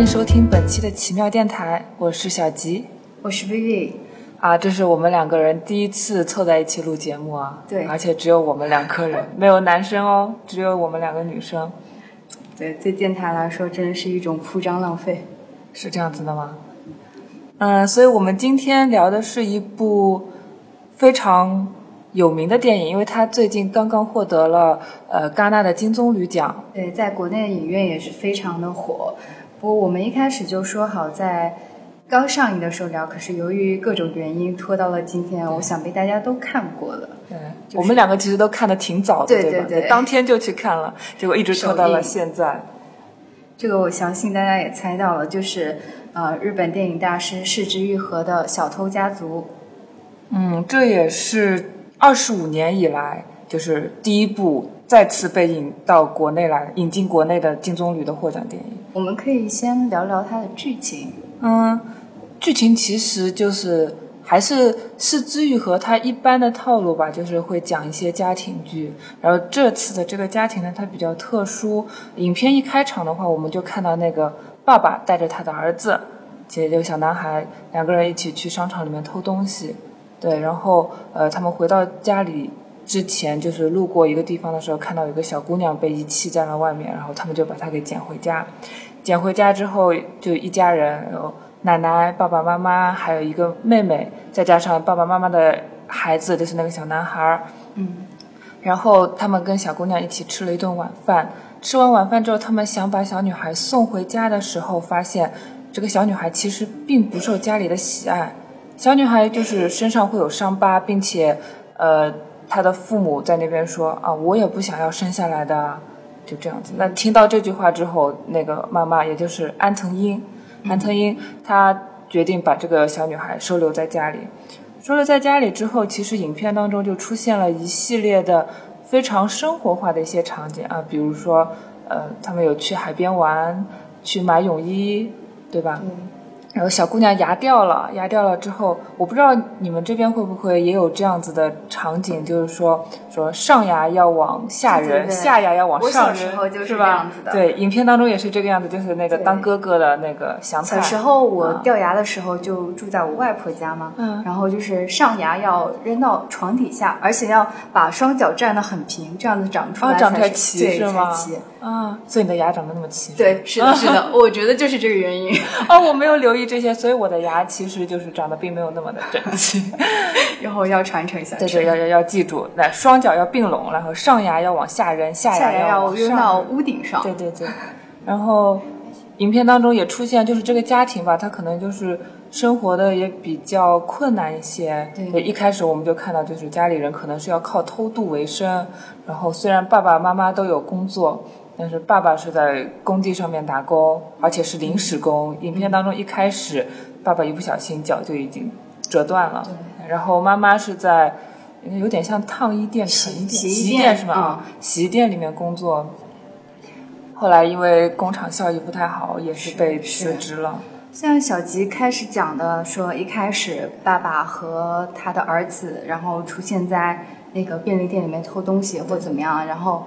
欢迎收听本期的奇妙电台，我是小吉，我是 Vivi。啊，这是我们两个人第一次凑在一起录节目啊，对而且只有我们两个人，没有男生哦，只有我们两个女生，对，对电台来说，真的是一种铺张浪费。是这样子的吗？嗯，所以我们今天聊的是一部非常有名的电影，因为它最近刚刚获得了呃戛纳的金棕榈奖，对，在国内的影院也是非常的火。不过我们一开始就说好在刚上映的时候聊，可是由于各种原因拖到了今天，我想被大家都看过了。对，我们两个其实都看的挺早的，对吧？对对当天就去看了，结果一直拖到了现在。这个我相信大家也猜到了，就是呃日本电影大师市之愈合的《小偷家族》。嗯，这也是二十五年以来，就是第一部再次被引到国内来，引进国内的金棕榈的获奖电影。我们可以先聊聊它的剧情。嗯，剧情其实就是还是是之愈和他一般的套路吧，就是会讲一些家庭剧。然后这次的这个家庭呢，它比较特殊。影片一开场的话，我们就看到那个爸爸带着他的儿子，其实这个小男孩两个人一起去商场里面偷东西。对，然后呃，他们回到家里之前，就是路过一个地方的时候，看到有个小姑娘被遗弃在了外面，然后他们就把她给捡回家。捡回家之后，就一家人，有奶奶、爸爸妈妈，还有一个妹妹，再加上爸爸妈妈的孩子，就是那个小男孩儿。嗯，然后他们跟小姑娘一起吃了一顿晚饭。吃完晚饭之后，他们想把小女孩送回家的时候，发现这个小女孩其实并不受家里的喜爱。小女孩就是身上会有伤疤，并且，呃，她的父母在那边说啊，我也不想要生下来的啊，就这样子。那听到这句话之后，那个妈妈也就是安藤英，安藤英她决定把这个小女孩收留在家里。收留在家里之后，其实影片当中就出现了一系列的非常生活化的一些场景啊，比如说，呃，他们有去海边玩，去买泳衣，对吧？然后小姑娘牙掉了，牙掉了之后，我不知道你们这边会不会也有这样子的场景，就是说说上牙要往下人，对对对下牙要往上我小时候就是这样子的对，影片当中也是这个样子，就是那个当哥哥的那个想法。小时候我啊掉牙的时候就住在我外婆家嘛，嗯然后就是上牙要扔到床底下，而且要把双脚站得很平，这样子长出来哦，长出来才齐是吗才齐？啊，所以你的牙长得那么齐。对，是的，是的，我觉得就是这个原因。哦，我没有留意这些，所以我的牙其实就是长得并没有那么的整齐。然后要传承下去。对对，要要要记住，那双脚要并拢，然后上牙要往下扔，下下牙要扔到屋顶上。对对对，然后影片当中也出现，就是这个家庭吧，他可能就是生活的也比较困难一些。对一开始我们就看到，就是家里人可能是要靠偷渡为生，然后虽然爸爸妈妈都有工作。但是爸爸是在工地上面打工，而且是临时工。影片当中一开始，爸爸一不小心脚就已经折断了，然后妈妈是在有点像烫衣店、成衣店、洗衣店是吧？洗衣店里面工作。后来因为工厂效益不太好，也是被辞职了。像小吉开始讲的说，一开始爸爸和他的儿子，然后出现在那个便利店里面偷东西或怎么样，然后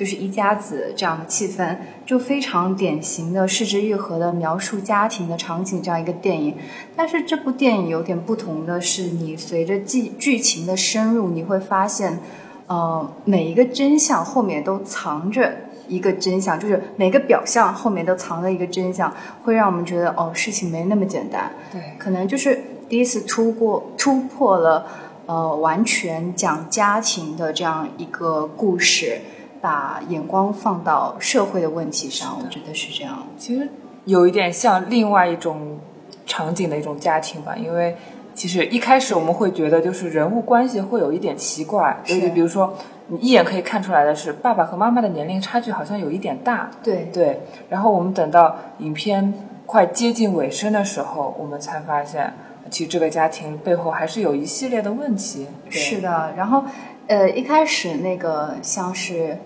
就是一家子这样的气氛，就非常典型的失之愈合的描述家庭的场景这样一个电影。但是这部电影有点不同的是，你随着剧剧情的深入，你会发现，呃，每一个真相后面都藏着。一个真相，就是每个表象后面都藏着一个真相，会让我们觉得哦，事情没那么简单。对，可能就是第一次突过突破了，呃，完全讲家庭的这样一个故事，把眼光放到社会的问题上，我觉得是这样。其实有一点像另外一种场景的一种家庭吧，因为其实一开始我们会觉得就是人物关系会有一点奇怪，是尤其比如说你一眼可以看出来的是爸爸和妈妈的年龄差距好像有一点大，对对，然后我们等到影片快接近尾声的时候，我们才发现，其实这个家庭背后还是有一系列的问题。是的。然后，呃，一开始那个像是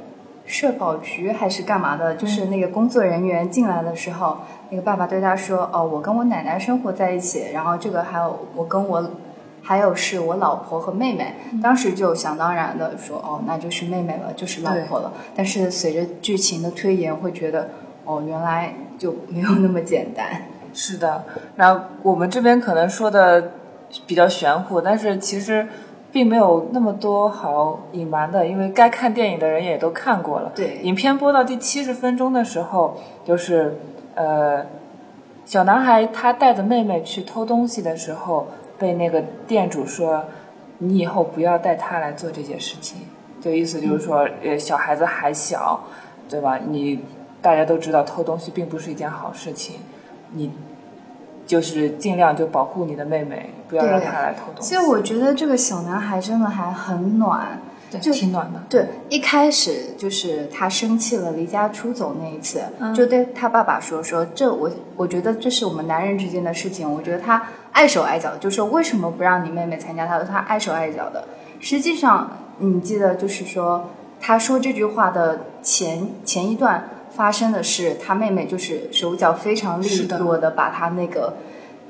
社保局还是干嘛的，就是那个工作人员进来的时候，那个爸爸对他说：“哦，我跟我奶奶生活在一起，然后这个还有我跟我。”还有是我老婆和妹妹，当时就想当然的说，哦，那就是妹妹了，就是老婆了。但是随着剧情的推演，会觉得，哦，原来就没有那么简单。是的，那我们这边可能说的比较玄乎，但是其实并没有那么多好隐瞒的，因为该看电影的人也都看过了。对，影片播到第七十分钟的时候，就是呃，小男孩他带着妹妹去偷东西的时候，被那个店主说：“你以后不要带他来做这件事情。”就意思就是说，呃，小孩子还小，对吧？你大家都知道偷东西并不是一件好事情，你就是尽量就保护你的妹妹，不要让她来偷东西。其实我觉得这个小男孩真的还很暖，对，就挺暖的。对，一开始就是他生气了，离家出走那一次，嗯就对他爸爸说说这我我觉得这是我们男人之间的事情，我觉得他碍手碍脚，就说为什么不让你妹妹参加？他说他碍手碍脚的。实际上，你记得就是说他说这句话的前前一段发生的是他妹妹就是手脚非常利落的把他那个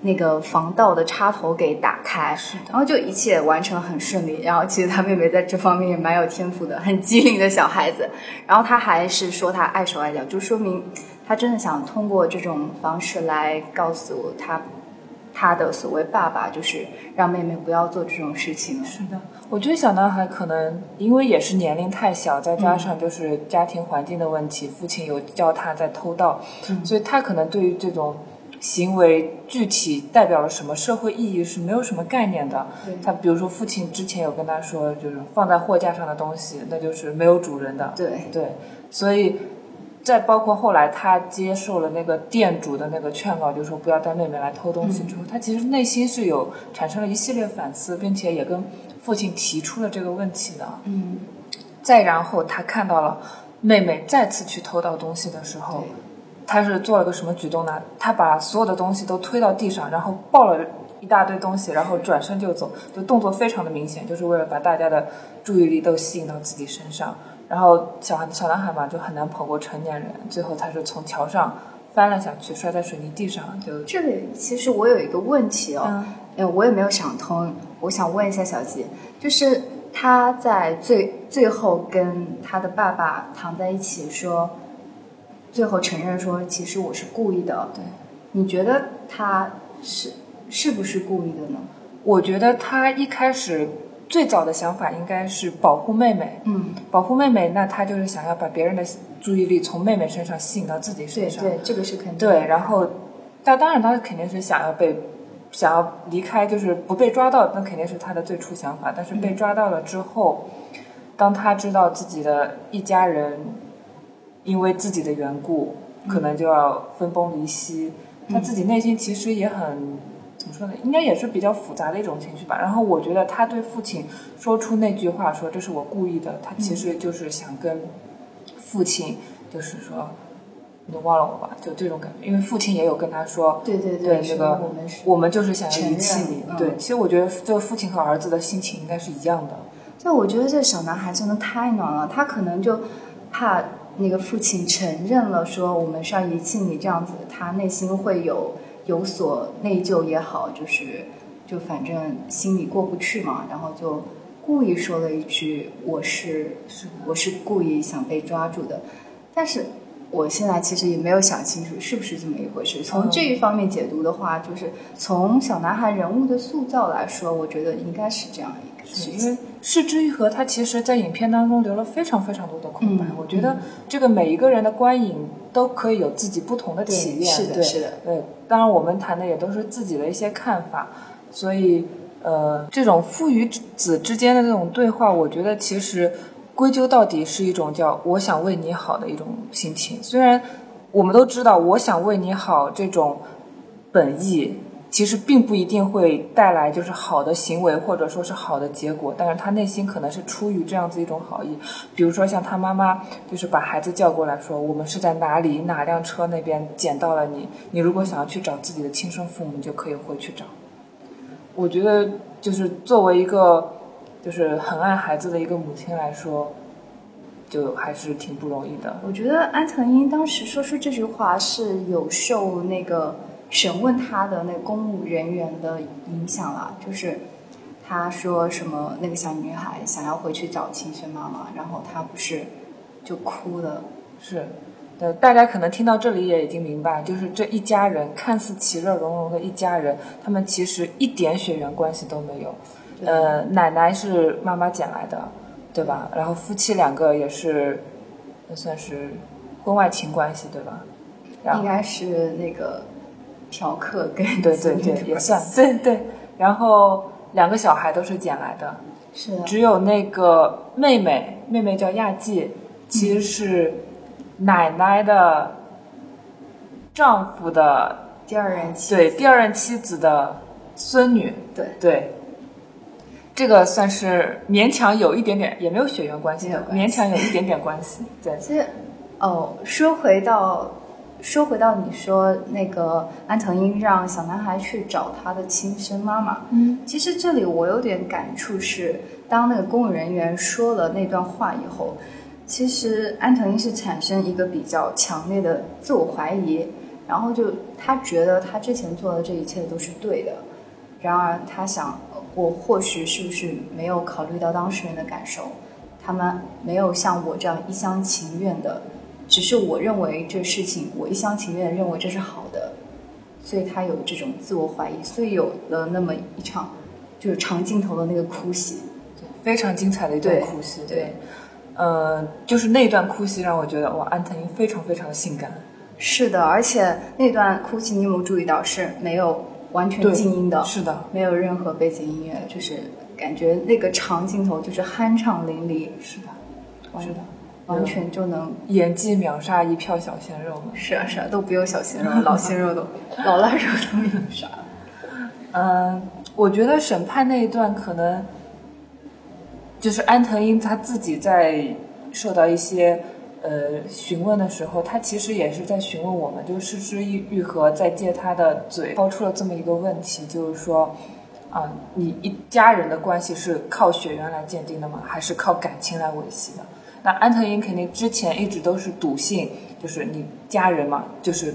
那个防盗的插头给打开，然后就一切完成很顺利。然后其实他妹妹在这方面也蛮有天赋的，很机灵的小孩子。然后他还是说他碍手碍脚，就说明他真的想通过这种方式来告诉他他的所谓爸爸，就是让妹妹不要做这种事情。是的，我觉得小男孩可能因为也是年龄太小，再加上就是家庭环境的问题，父亲有教他在偷盗，所以他可能对于这种行为具体代表了什么社会意义是没有什么概念的。他比如说父亲之前有跟他说，就是放在货架上的东西，那就是没有主人的。对对，所以再包括后来他接受了那个店主的那个劝告，就是说不要带妹妹来偷东西之后，他其实内心是有产生了一系列反思，并且也跟父亲提出了这个问题的。嗯，再然后他看到了妹妹再次去偷盗东西的时候，他是做了个什么举动呢？他把所有的东西都推到地上，然后抱了一大堆东西，然后转身就走，就动作非常的明显，就是为了把大家的注意力都吸引到自己身上。然后小孩小男孩嘛，就很难跑过成年人，最后他是从桥上翻了下去，摔在水泥地上，就这里其实我有一个问题哦，嗯呃，我也没有想通，我想问一下小吉，就是他在最最后跟他的爸爸躺在一起说，最后承认说其实我是故意的，对。你觉得他是是不是故意的呢？我觉得他一开始最早的想法应该是保护妹妹，嗯，保护妹妹，那他就是想要把别人的注意力从妹妹身上吸引到自己身上。对对，这个是肯定的。对，然后，但当然他肯定是想要被，想要离开，就是不被抓到，那肯定是他的最初想法。但是被抓到了之后，当他知道自己的一家人因为自己的缘故，可能就要分崩离析，他自己内心其实也很。怎么说呢？应该也是比较复杂的一种情绪吧。然后我觉得他对父亲说出那句话，说这是我故意的，他其实就是想跟父亲，就是说，你忘了我吧，就这种感觉。因为父亲也有跟他说，对对对，那个我们是我们就是想要遗弃。你对，其实我觉得这个父亲和儿子的心情应该是一样的。就我觉得这小男孩真的太暖了，他可能就怕那个父亲承认了说我们是要遗弃你这样子，他内心会有有所内疚也好，就是就反正心里过不去嘛，然后就故意说了一句我是我是故意想被抓住的，但是。我现在其实也没有想清楚是不是这么一回事。从这一方面解读的话，就是从小男孩人物的塑造来说，我觉得应该是这样一个事情。是之愈合，他其实在影片当中留了非常非常多的空白。嗯我觉得这个每一个人的观影都可以有自己不同的体验。是的，对是的。对，当然我们谈的也都是自己的一些看法，所以呃，这种父与子之间的这种对话，我觉得其实归咎到底是一种叫“我想为你好”的一种心情。虽然我们都知道“我想为你好”这种本意。其实并不一定会带来就是好的行为或者说是好的结果，但是他内心可能是出于这样子一种好意，比如说像他妈妈就是把孩子叫过来说，我们是在哪里哪辆车那边捡到了你，你如果想要去找自己的亲生父母，就可以回去找。我觉得就是作为一个就是很爱孩子的一个母亲来说，就还是挺不容易的。我觉得安藤英当时说出这句话是有受那个。审问他的那公务人员的影响了，就是他说什么那个小女孩想要回去找亲生妈妈，然后他不是就哭了，是，对，大家可能听到这里也已经明白，就是这一家人看似其乐融融的一家人，他们其实一点血缘关系都没有。呃，奶奶是妈妈捡来的，对吧？然后夫妻两个也是，算是婚外情关系，对吧？应该是那个嫖客跟对对对，也算。对对。然后两个小孩都是捡来的，是的，只有那个妹妹，妹妹叫亚季，其实是奶奶的丈夫的第二任妻对第二任妻子的孙女，对。对，这个算是勉强有一点点，也没有血缘关系。勉强有一点点关系。对，其实哦，说回到说回到你说那个安藤英让小男孩去找他的亲生妈妈，嗯，其实这里我有点感触是，当那个公务人员说了那段话以后，其实安藤英是产生一个比较强烈的自我怀疑，然后就他觉得他之前做的这一切都是对的，然而他想，我或许是不是没有考虑到当事人的感受，他们没有像我这样一厢情愿的，只是我认为这事情，我一厢情愿认为这是好的，所以他有这种自我怀疑，所以有了那么一场就是长镜头的那个哭戏。非常精彩的一段哭戏。对，呃，就是那段哭戏让我觉得哇，安藤英非常非常的性感。是的，而且那段哭戏你有没有注意到是没有完全静音的，是的，没有任何背景音乐，就是感觉那个长镜头就是酣畅淋漓，是的，完是的，完全就能。演技秒杀一票小鲜肉们。是啊是啊，都不用小鲜肉，老鲜肉都 老腊肉都秒杀？嗯，我觉得审判那一段可能就是安藤英他自己在受到一些呃询问的时候，他其实也是在询问我们，就是失之愈合在借他的嘴抛出了这么一个问题，就是说。啊，你一家人的关系是靠血缘来鉴定的吗？还是靠感情来维系的？那安特因肯定之前一直都是笃信，就是你家人嘛，就是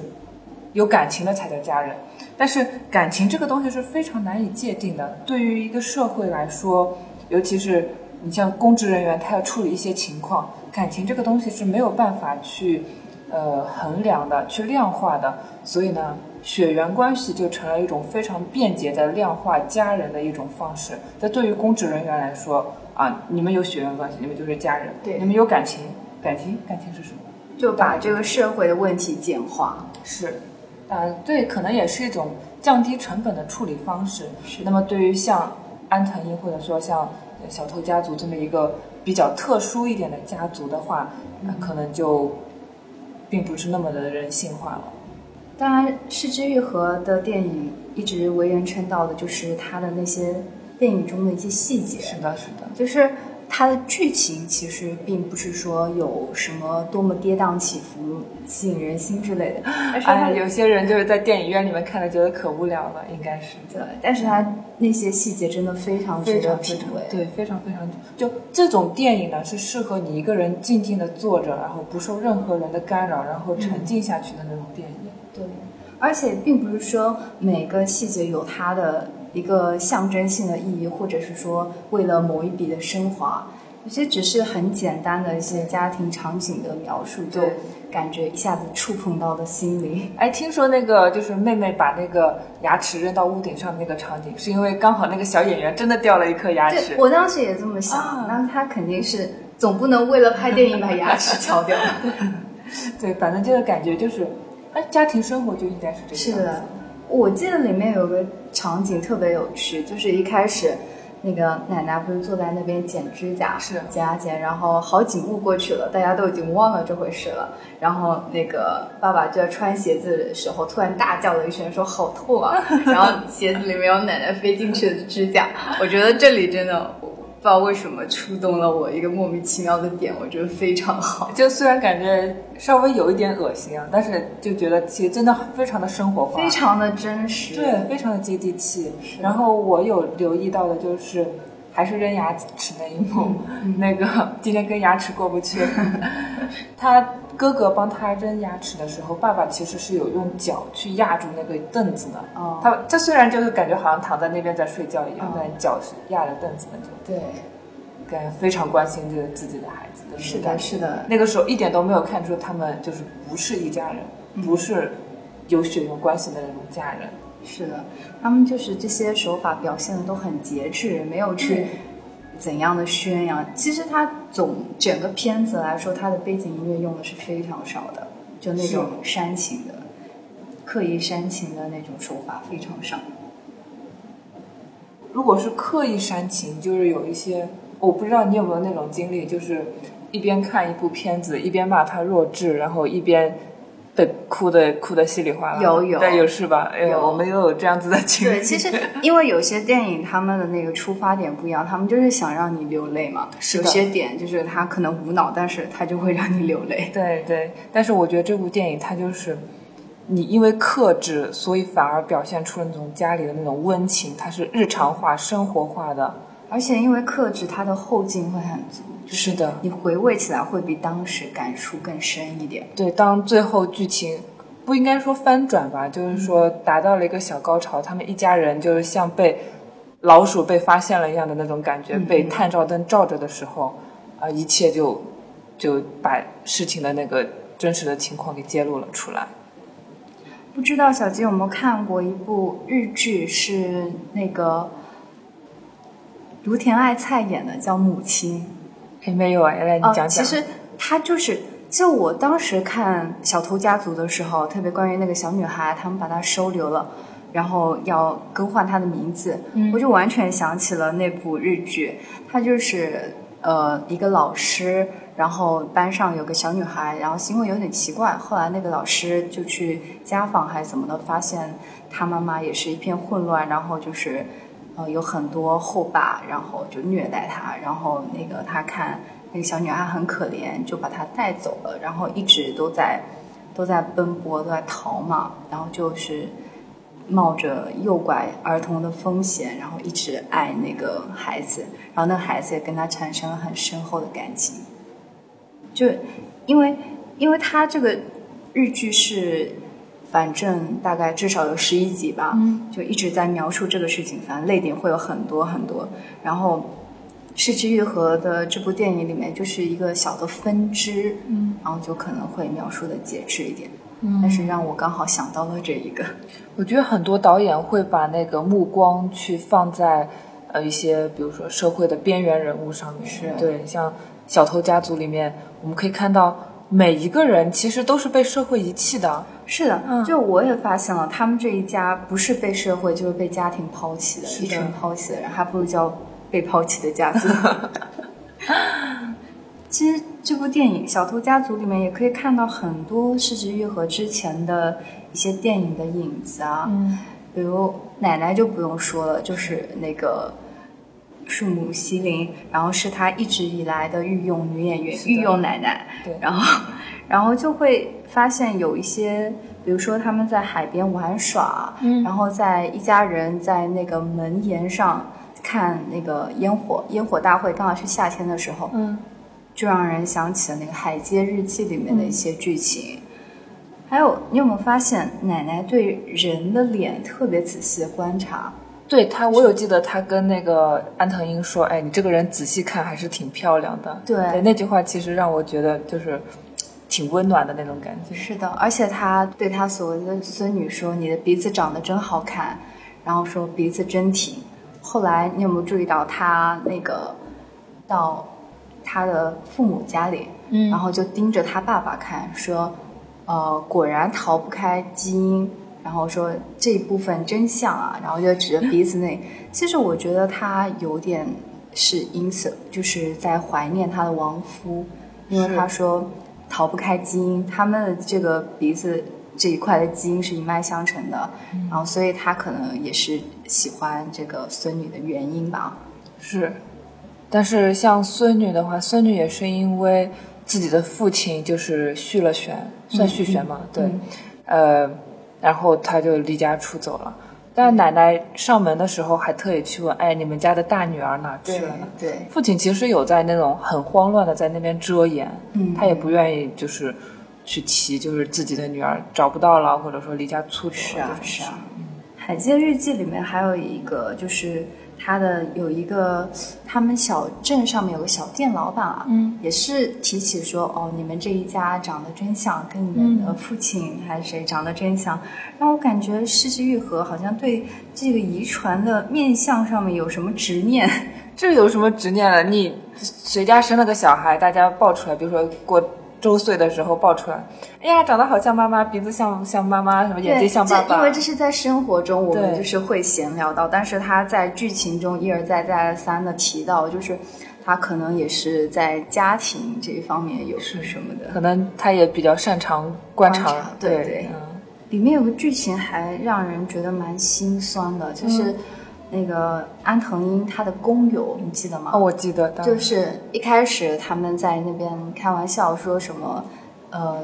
有感情的才叫家人。但是感情这个东西是非常难以界定的，对于一个社会来说，尤其是你像公职人员，他要处理一些情况，感情这个东西是没有办法去呃衡量的、去量化的。所以呢，血缘关系就成了一种非常便捷的量化家人的一种方式。这对于公职人员来说啊，你们有血缘关系，你们就是家人；对你们有感情，感情感情是什么？就把这个社会的问题简化。是，啊，对，可能也是一种降低成本的处理方式。是。那么对于像安藤英或者说像呃小偷家族这么一个比较特殊一点的家族的话，那、可能就并不是那么的人性化了。当然，失之愈合的电影一直为人称道的就是他的那些电影中的一些细节。是的，是的。就是它的剧情其实并不是说有什么多么跌宕起伏、吸引人心之类的，但 是它哎，有些人就是在电影院里面看的觉得可无聊了，应该是。对，但是它那些细节真的非常值非得常非常品味。对，非常非常就这种电影呢，是适合你一个人静静的坐着，然后不受任何人的干扰，然后沉浸下去的那种电影。对，而且并不是说每个细节有它的一个象征性的意义，或者是说为了某一笔的升华，有些只是很简单的一些家庭场景的描述，就感觉一下子触碰到了心灵。哎，听说那个就是妹妹把那个牙齿扔到屋顶上那个场景，是因为刚好那个小演员真的掉了一颗牙齿，。我当时也这么想，啊那他肯定是总不能为了拍电影把牙齿敲掉。对，反正这个感觉就是，哎，家庭生活就应该是这个样子的。，我记得里面有个场景特别有趣，就是一开始那个奶奶不是坐在那边剪指甲，是剪啊剪，然后好几幕过去了，大家都已经忘了这回事了。然后那个爸爸就在穿鞋子的时候，突然大叫了一声，说好痛啊！然后鞋子里面有奶奶飞进去的指甲，我觉得这里真的。不知道为什么触动了我一个莫名其妙的点，我觉得非常好。就虽然感觉稍微有一点恶心啊，但是就觉得其实真的非常的生活化，非常的真实，对，非常的接地气。然后我有留意到的就是，还是扔牙齿那一幕，那个今天跟牙齿过不去。他哥哥帮他扔牙齿的时候，爸爸其实是有用脚去压住那个凳子的。哦他他虽然就是感觉好像躺在那边在睡觉一样，哦但脚是压着凳子的就。对，感觉非常关心这个自己的孩子的是的，是的，那个时候一点都没有看出他们就是不是一家人，不是有血缘关系的那种家人。是的，他们就是这些手法表现的都很节制，没有去怎样的宣扬。其实它总整个片子来说，它的背景音乐用的是非常少的，就那种煽情的、刻意煽情的那种手法非常少。如果是刻意煽情，就是有一些，我不知道你有没有那种经历，就是一边看一部片子，一边骂他弱智，然后一边被哭的哭的稀里哗啦。有有对，有是吧？哎有我们又有这样子的经历。对，其实因为有些电影他们的那个出发点不一样，他们就是想让你流泪嘛。是有些点就是他可能无脑，但是他就会让你流泪。对对，但是我觉得这部电影它就是，你因为克制，所以反而表现出了那种家里的那种温情，它是日常化、生活化的。而且因为克制，它的后劲会很足，是的，你回味起来会比当时感触更深一点。对，当最后剧情不应该说翻转吧，就是说达到了一个小高潮，他们一家人就是像被老鼠被发现了一样的那种感觉，被探照灯照着的时候，啊、一切就就把事情的那个真实的情况给揭露了出来。不知道小吉有没有看过一部日剧，是那个芦田爱菜演的，叫《母亲》。哎，没有哎，来你讲，讲哦。其实她就是，就我当时看《小偷家族》的时候，特别关于那个小女孩，他们把她收留了，然后要更换她的名字，嗯我就完全想起了那部日剧。她就是呃一个老师，然后班上有个小女孩，然后行为有点奇怪，后来那个老师就去家访还是怎么的，发现她妈妈也是一片混乱，然后就是。呃，有很多后爸，然后就虐待她，然后那个他看那个小女孩很可怜，就把她带走了，然后一直都在都在奔波，都在逃嘛，然后就是冒着诱拐儿童的风险，然后一直爱那个孩子，然后那孩子也跟他产生了很深厚的感情，就因为因为他这个日剧是。反正大概至少有十一集吧，嗯。就一直在描述这个事情，反正泪点会有很多很多。然后，《失之愈合》的这部电影里面就是一个小的分支，嗯，然后就可能会描述的节制一点。嗯。但是让我刚好想到了这一个，我觉得很多导演会把那个目光去放在呃一些比如说社会的边缘人物上面，是。对，像《小偷家族》里面，我们可以看到每一个人其实都是被社会遗弃的，是的，嗯。就我也发现了，他们这一家不是被社会，就是被家庭抛弃的，一群抛弃的人，还不如叫被抛弃的家族。其实这部电影《小偷家族》里面也可以看到很多失之愈合之前的一些电影的影子啊，嗯。比如奶奶就不用说了，就是那个树木希林，然后是她一直以来的御用女演员，御用奶奶。对然后，然后就会发现有一些，比如说他们在海边玩耍，嗯然后在一家人在那个门檐上看那个烟火，烟火大会刚好是夏天的时候，嗯，就让人想起了那个《海街日记》里面的一些剧情。还有，你有没有发现奶奶对人的脸特别仔细的观察？对他，我有记得他跟那个安藤英说：“哎，你这个人仔细看还是挺漂亮的。对那句话其实让我觉得就是挺温暖的那种感觉。是的，而且他对他所谓的孙女说：“你的鼻子长得真好看。”然后说鼻子真挺。后来你有没有注意到他那个到他的父母家里，嗯然后就盯着他爸爸看，说：“呃，果然逃不开基因。”然后说这一部分真相啊，然后就指着鼻子那。其实我觉得他有点是因此就是在怀念他的亡夫，因为他说逃不开基因，他们的这个鼻子这一块的基因是一脉相承的，然后所以他可能也是喜欢这个孙女的原因吧。是，但是像孙女的话，孙女也是因为自己的父亲就是续了弦，算续弦嘛，对，嗯呃，然后他就离家出走了。但奶奶上门的时候还特意去问：“哎，你们家的大女儿哪去了呢？”对，父亲其实有在那种很慌乱的在那边遮掩，嗯他也不愿意就是去提，就是自己的女儿找不到了，或者说离家出走了。是啊是啊。《海街日记》里面还有一个，就是他的有一个他们小镇上面有个小店老板啊，嗯，也是提起说哦，你们这一家长得真像，跟你们的父亲还是谁长得真像，让我感觉失之愈合好像对这个遗传的面相上面有什么执念。这有什么执念了？你谁家生了个小孩，大家抱出来，比如说过周岁的时候抱出来，哎呀，长得好像妈妈，鼻子像像妈妈，什么眼睛像爸爸。因为这是在生活中我们就是会闲聊到，但是他在剧情中一而再再而三的提到，就是他可能也是在家庭这一方面有是什么的。可能他也比较擅长观察，观察对对对嗯里面有个剧情还让人觉得蛮心酸的，就是那个安藤樱她的工友，你记得吗？哦，我记得，就是一开始他们在那边开玩笑说什么，呃，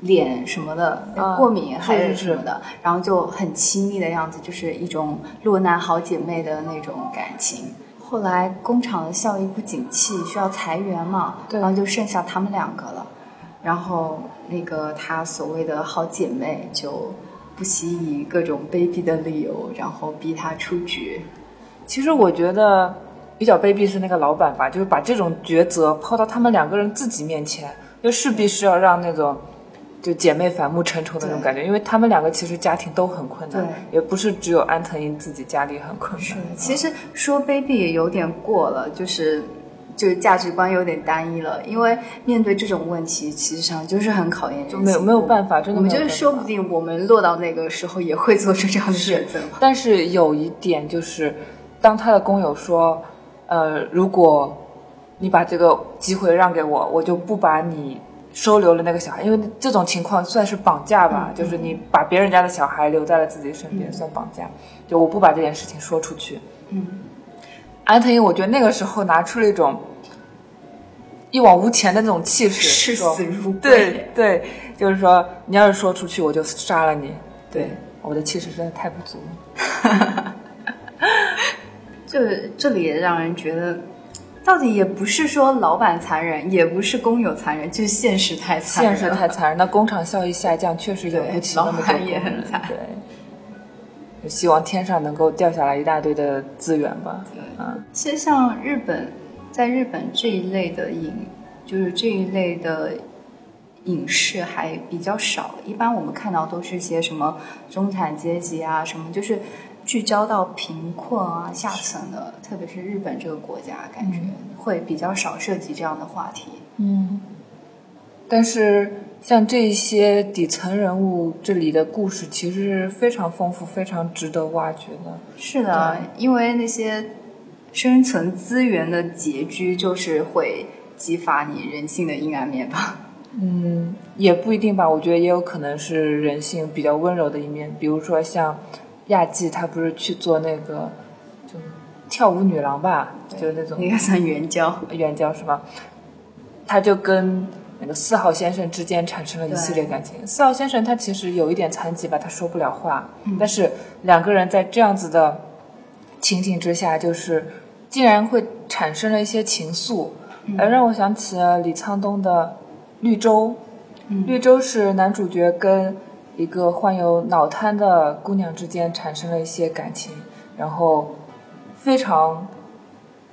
脸什么的啊过敏还是什么的，然后就很亲密的样子，就是一种落难好姐妹的那种感情。后来工厂的效益不景气，需要裁员嘛，然后就剩下他们两个了。然后那个她所谓的好姐妹就不惜以各种卑鄙的理由，然后逼她出局。其实我觉得比较卑鄙是那个老板吧，就是把这种抉择抛到他们两个人自己面前，就势必是要让那种就姐妹反目成仇的那种感觉，因为他们两个其实家庭都很困难，也不是只有安藤英自己家里很困难。其实说卑鄙也有点过了，就是就是价值观有点单一了。因为面对这种问题，其实上就是很考验就没有没有办法，真的我们就是说不定我们落到那个时候也会做出这样的选择吧。但是有一点就是，当他的工友说，呃，如果你把这个机会让给我，我就不把你收留了那个小孩，因为这种情况算是绑架吧，就是你把别人家的小孩留在了自己身边，算绑架。就我不把这件事情说出去。嗯，安藤樱，我觉得那个时候拿出了一种一往无前的那种气势，视说死如归对对，就是说你要是说出去，我就杀了你。对，我的气势实在太不足了。就这里也让人觉得，到底也不是说老板残忍，也不是工友残忍，就是现实太残忍。现实太残忍，那工厂效益下降，确实 有不起那么多老板也很惨对，就希望天上能够掉下来一大堆的资源吧。对啊，其实像日本，在日本这一类的影，就是这一类的影视还比较少。一般我们看到都是些什么中产阶级啊，什么就是聚焦到贫困啊、下层的，特别是日本这个国家，感觉会比较少涉及这样的话题。嗯，但是像这些底层人物，这里的故事其实是非常丰富、非常值得挖掘的。是的，因为那些生存资源的拮据，就是会激发你人性的阴暗面吧。嗯，也不一定吧，我觉得也有可能是人性比较温柔的一面，比如说像亚纪，她不是去做那个就跳舞女郎吧，就是那种应该算援交。援交是吧？他就跟那个四号先生之间产生了一系列感情。四号先生他其实有一点残疾吧，他说不了话，但是两个人在这样子的情景之下，就是竟然会产生了一些情愫，呃，让我想起了李沧东的《绿洲》。绿洲是男主角跟一个患有脑瘫的姑娘之间产生了一些感情，然后非常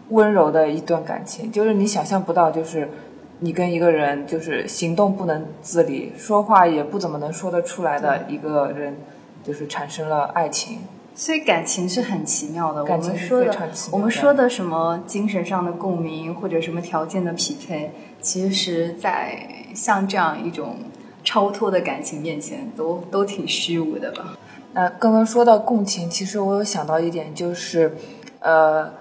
温柔的一段感情，就是你想象不到，就是你跟一个人就是行动不能自理，说话也不怎么能说得出来的一个人，就是产生了爱情。所以感情是很奇妙的。感情是我们说的非常奇，妙的我们说的什么精神上的共鸣或者什么条件的匹配，其实，在像这样一种超脱的感情面前，都都挺虚无的吧。那刚刚说到共情，其实我有想到一点，就是，呃，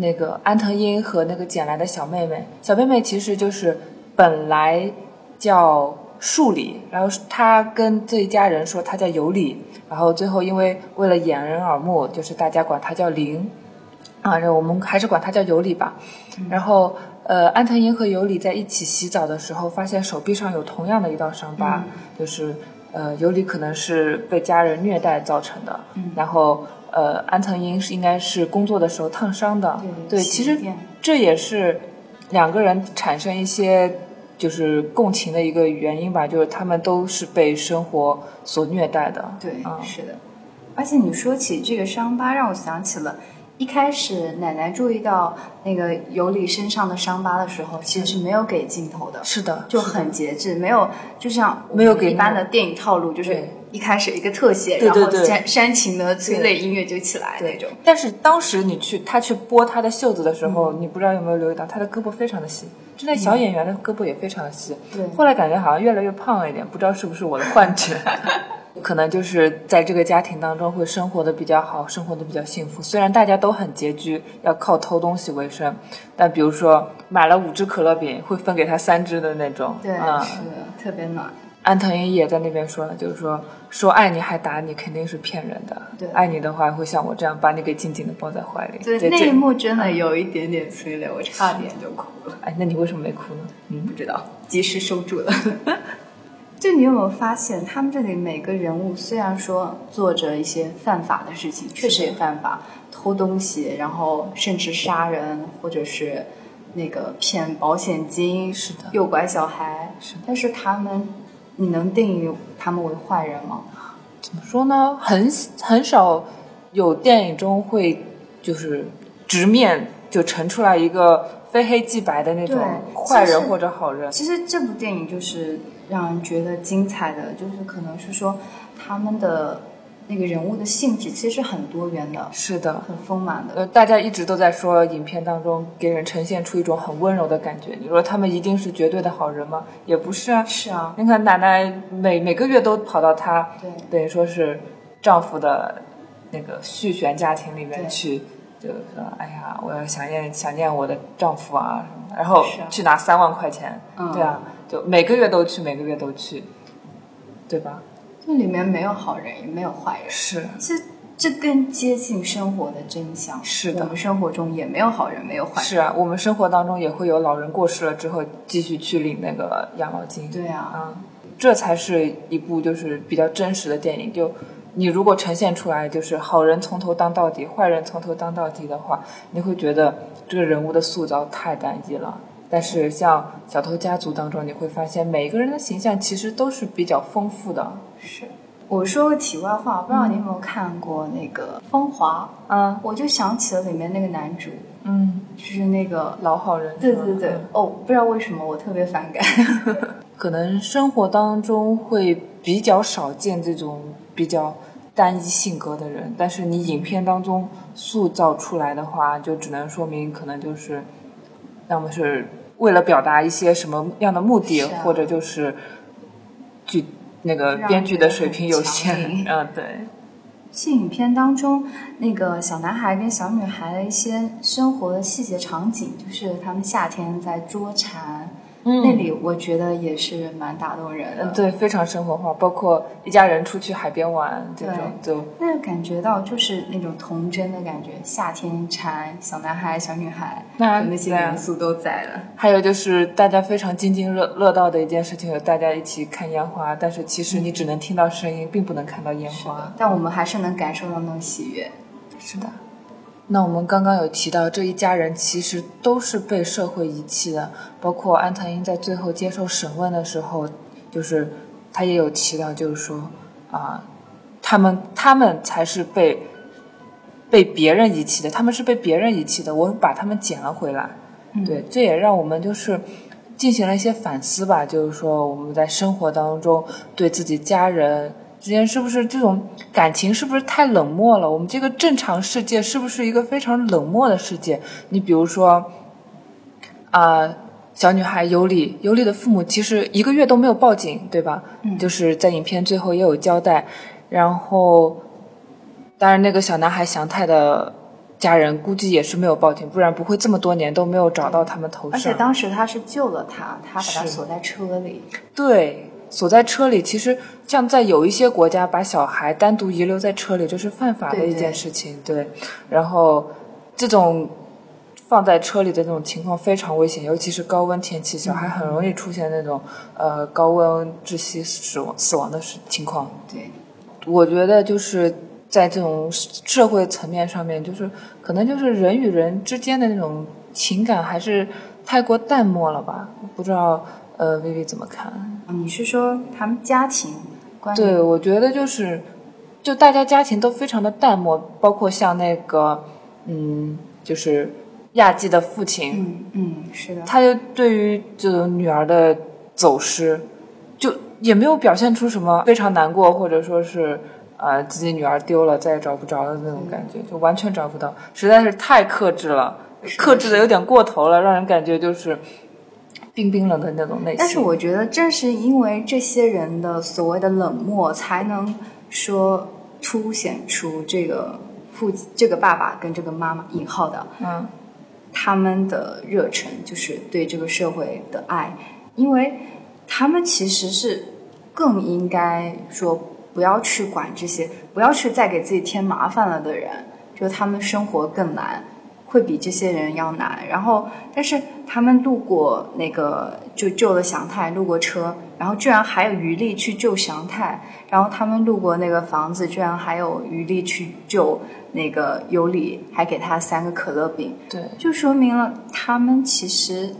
那个安藤英和那个捡来的小妹妹，小妹妹其实就是本来叫树里，然后她跟这一家人说她叫有里，然后最后因为为了掩人耳目，就是大家管她叫玲，啊，然后我们还是管她叫有里吧。然后，呃，安藤英和有里在一起洗澡的时候，发现手臂上有同样的一道伤疤，就是呃，尤里可能是被家人虐待造成的，然后呃，安藤英是应该是工作的时候烫伤的，对其实这也是两个人产生一些就是共情的一个原因吧，就是他们都是被生活所虐待的，对，嗯是的。而且你说起这个伤疤，让我想起了一开始奶奶注意到那个尤里身上的伤疤的时候，其实是没有给镜头的，是的，就很节制，没有就像没有给一般的电影套路，就是对一开始一个特写，对对对然后煽煽情的催泪音乐就起来那种。但是当时你去他去拨他的袖子的时候，你不知道有没有留意到他的胳膊非常的细，就那小演员的胳膊也非常的细。对后来感觉好像越来越胖了一点，不知道是不是我的幻觉。可能就是在这个家庭当中会生活的比较好，生活的比较幸福。虽然大家都很拮据，要靠偷东西为生，但比如说买了五只可乐饼，会分给他三只的那种。对，嗯，是，特别暖。安藤英也在那边说了，就是说说爱你还打你肯定是骗人的。对爱你的话会像我这样把你给紧紧的抱在怀里。对，这这那一幕真的有一点点催泪，我差点就哭了。哎，那你为什么没哭呢？嗯，不知道，及时收住了。就你有没有发现，他们这里每个人物虽然说做着一些犯法的事情，确实也犯法，偷东西，然后甚至杀人，或者是那个骗保险金，是的诱拐小孩，是的但是他们，你能定义他们为坏人吗？怎么说呢？很很少有电影中会就是直面就呈出来一个非黑即白的那种坏人或者好人。其实这部电影就是让人觉得精彩的，就是可能是说他们的那个人物的性质其实很多元的，是的，很丰满的。呃，大家一直都在说影片当中给人呈现出一种很温柔的感觉。你说他们一定是绝对的好人吗？也不是啊。是啊，你看奶奶每每个月都跑到她对等于说是丈夫的那个续弦家庭里面去，就说哎呀，我要想念想念我的丈夫啊什么的，然后去拿三万块钱，嗯对啊，就每个月都去，每个月都去，对吧？这里面没有好人，也没有坏人，是这这更接近生活的真相。是的我们生活中也没有好人，没有坏人。是啊，我们生活当中也会有老人过世了之后继续去领那个养老金，对啊，啊，这才是一部就是比较真实的电影。就你如果呈现出来，就是好人从头当到底，坏人从头当到底的话，你会觉得这个人物的塑造太单一了。但是像《小偷家族》当中，你会发现每一个人的形象其实都是比较丰富的。是。我说个题外话，不知道你有没有看过那个《风华》？嗯我就想起了里面那个男主，嗯，就是那个老好人。对对对，哦，不知道为什么我特别反感。可能生活当中会比较少见这种比较单一性格的人，但是你影片当中塑造出来的话，就只能说明可能就是，要么是为了表达一些什么样的目的，啊或者就是剧那个编剧的水平有限硬。嗯，对，这影片当中那个小男孩跟小女孩的一些生活的细节场景，就是他们夏天在捉蝉，嗯那里我觉得也是蛮打动人的。嗯，对，非常生活化，包括一家人出去海边玩这种，就那感觉到就是那种童真的感觉，夏天蝉、小男孩、小女孩，那那些元素都在了。还有就是大家非常津津乐乐道的一件事情，有大家一起看烟花，但是其实你只能听到声音，并不能看到烟花。但我们还是能感受到那种喜悦。是的。那我们刚刚有提到，这一家人其实都是被社会遗弃的，包括安藤英在最后接受审问的时候，就是他也有提到，就是说啊，他们他们才是被被别人遗弃的，他们是被别人遗弃的，我把他们捡了回来。对，这也让我们就是进行了一些反思吧，就是说我们在生活当中对自己家人之间是不是这种感情是不是太冷漠了？我们这个正常世界是不是一个非常冷漠的世界？你比如说，啊、小女孩尤里，尤里的父母其实一个月都没有报警，对吧？嗯就是在影片最后也有交代。然后，当然那个小男孩祥太的家人估计也是没有报警，不然不会这么多年都没有找到他们头上。而且当时他是救了他，他把他锁在车里。对，锁在车里，其实像在有一些国家，把小孩单独遗留在车里，这是犯法的一件事情。对，然后这种放在车里的这种情况非常危险，尤其是高温天气，小孩很容易出现那种呃高温窒息死亡死亡的情况。对，我觉得就是在这种社会层面上面，就是可能就是人与人之间的那种情感还是太过淡漠了吧？不知道呃薇薇怎么看？你是说他们家庭关系对，我觉得就是，就大家家庭都非常的淡漠，包括像那个嗯，就是亚季的父亲，嗯嗯，是的，他就对于这种女儿的走失，就也没有表现出什么非常难过，或者说是啊自己女儿丢了再也找不着的那种感觉，就完全找不到，实在是太克制了，克制的有点过头了，让人感觉就是冰冰冷的那种类型。但是我觉得正是因为这些人的所谓的冷漠，才能说凸显出这个父这个爸爸跟这个妈妈引号的嗯。他们的热忱，就是对这个社会的爱，因为他们其实是更应该说不要去管这些，不要去再给自己添麻烦了的人，就他们生活更难，会比这些人要难。然后，但是他们路过那个就救了祥太，路过车，然后居然还有余力去救祥太，然后他们路过那个房子，居然还有余力去救那个尤里，还给他三个可乐饼。对，就说明了他们其实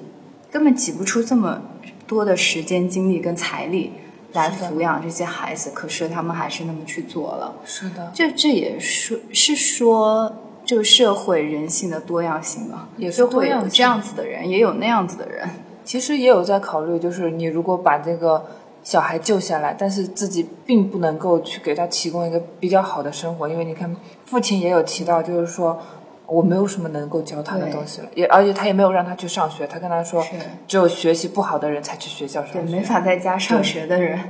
根本挤不出这么多的时间、精力跟财力来抚养这些孩子，可是他们还是那么去做了。是的，这这也说是说这个社会人性的多样性嘛，也是会有这样子的人，也有那样子的人。其实也有在考虑，就是你如果把这个小孩救下来，但是自己并不能够去给他提供一个比较好的生活，因为你看父亲也有提到，就是说我没有什么能够教他的东西了，也而且他也没有让他去上学，他跟他说，只有学习不好的人才去学校，上学，对没法在家上学的人，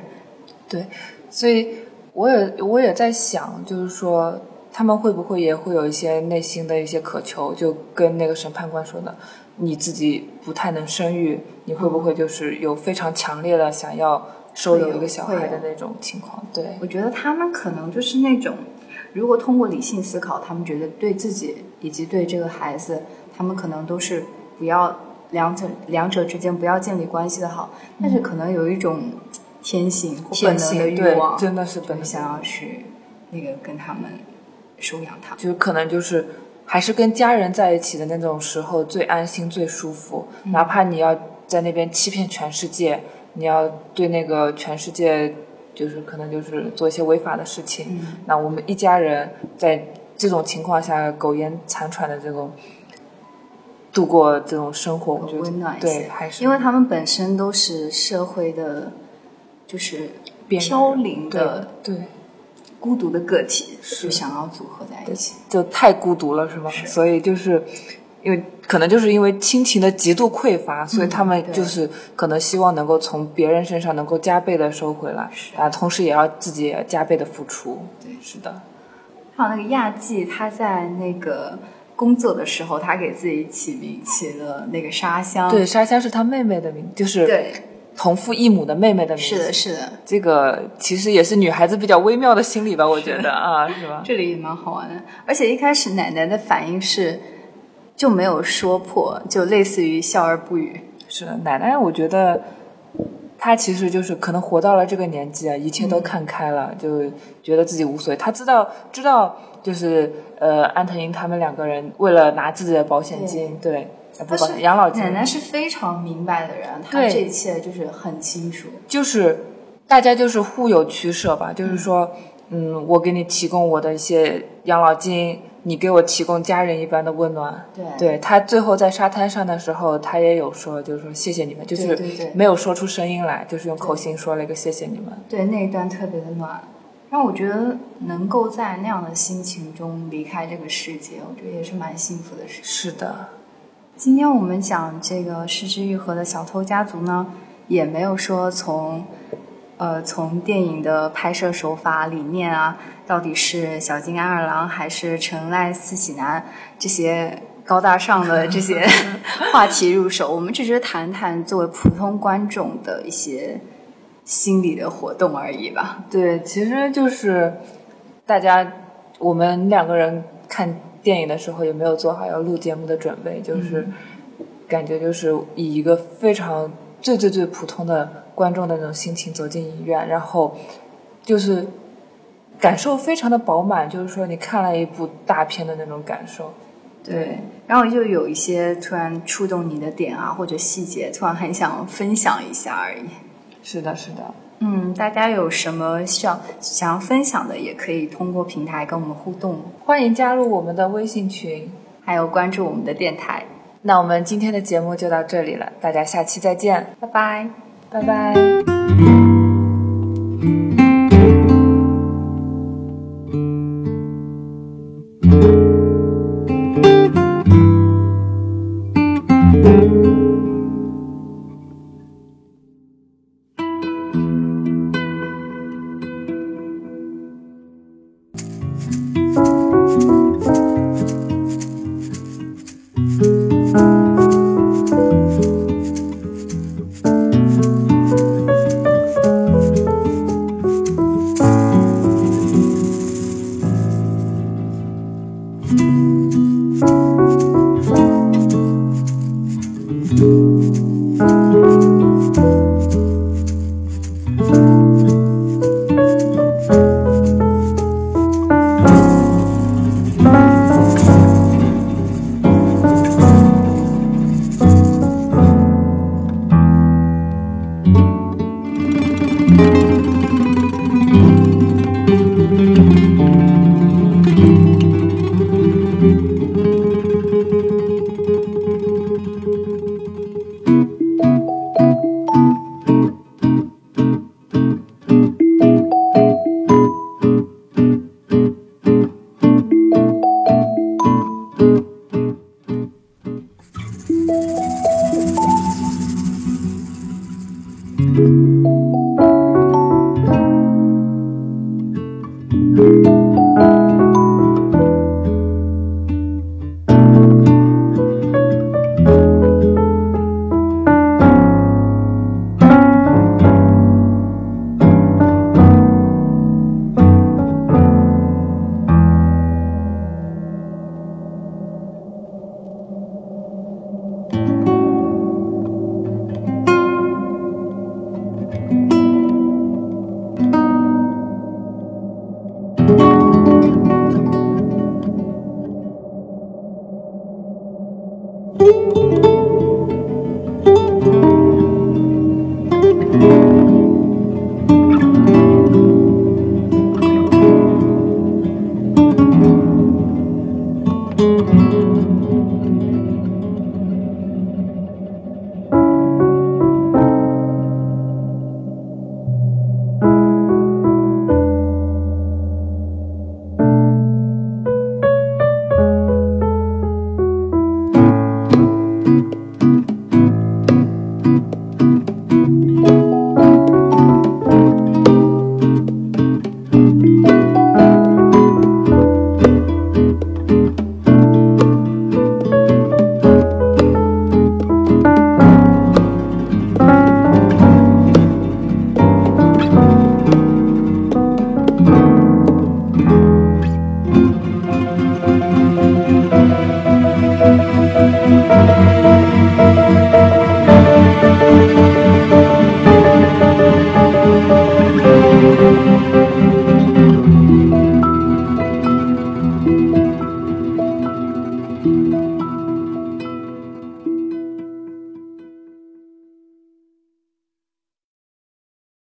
对，所以我也我也在想，就是说他们会不会也会有一些内心的一些渴求，就跟那个审判官说的，你自己不太能生育，你会不会就是有非常强烈的想要收留一个小孩的那种情况？对，我觉得他们可能就是那种，如果通过理性思考，他们觉得对自己以及对这个孩子，他们可能都是不要两者两者之间不要建立关系的好，但是可能有一种天性或本能的欲望，，真的是本能，想要去那个跟他们收养他。就是可能就是还是跟家人在一起的那种时候最安心、最舒服，哪怕你要在那边欺骗全世界，你要对那个全世界就是可能就是做一些违法的事情，嗯那我们一家人在这种情况下苟延残喘的这种度过这种生活，我觉得温暖一对些，还是因为他们本身都是社会的，就是飘零的、对对。孤独的个体，是就想要组合在一起。就太孤独了，是吗？是所以就是因为可能就是因为亲情的极度匮乏，所以他们就是可能希望能够从别人身上能够加倍的收回来，啊，同时也要自己也加倍的付出。对是的，还有那个亚季，他在那个工作的时候，他给自己起名起了那个沙香。对，沙香是他妹妹的名，就是对，同父异母的妹妹的名字。是的，是的，这个其实也是女孩子比较微妙的心理吧，我觉得啊，是吧？这里也蛮好玩的。而且一开始奶奶的反应是就没有说破，就类似于笑而不语。是的，奶奶，我觉得她其实就是可能活到了这个年纪啊，一切都看开了，就觉得自己无所谓。她知道，知道，就是呃，安藤英他们两个人为了拿自己的保险金，对，呃不是养老金，奶奶是非常明白的人，她这一切就是很清楚。就是大家就是互有取舍吧，就是说，嗯，我给你提供我的一些养老金，你给我提供家人一般的温暖。对对他最后在沙滩上的时候，他也有说，就是说谢谢你们，就是没有说出声音来，就是用口型说了一个谢谢你们。对那一段特别的暖，让我觉得能够在那样的心情中离开这个世界，我觉得也是蛮幸福的事情。是的，今天我们讲这个失之愈合的小偷家族呢，也没有说从，呃，从电影的拍摄手法理念啊，到底是小津安二郎还是成濑四喜男这些高大上的 这些 话题入手，我们只是谈谈作为普通观众的一些心理的活动而已吧。对，其实就是大家我们两个人看电影的时候也没有做好要录节目的准备，就是感觉就是以一个非常最最最普通的观众的那种心情走进影院，然后就是感受非常的饱满，就是说你看了一部大片的那种感受。对，然后就有一些突然触动你的点啊，或者细节，突然很想分享一下而已。是的，是的。嗯，大家有什么需要想要分享的，也可以通过平台跟我们互动。欢迎加入我们的微信群，还有关注我们的电台。那我们今天的节目就到这里了，大家下期再见，拜拜，拜拜。嗯。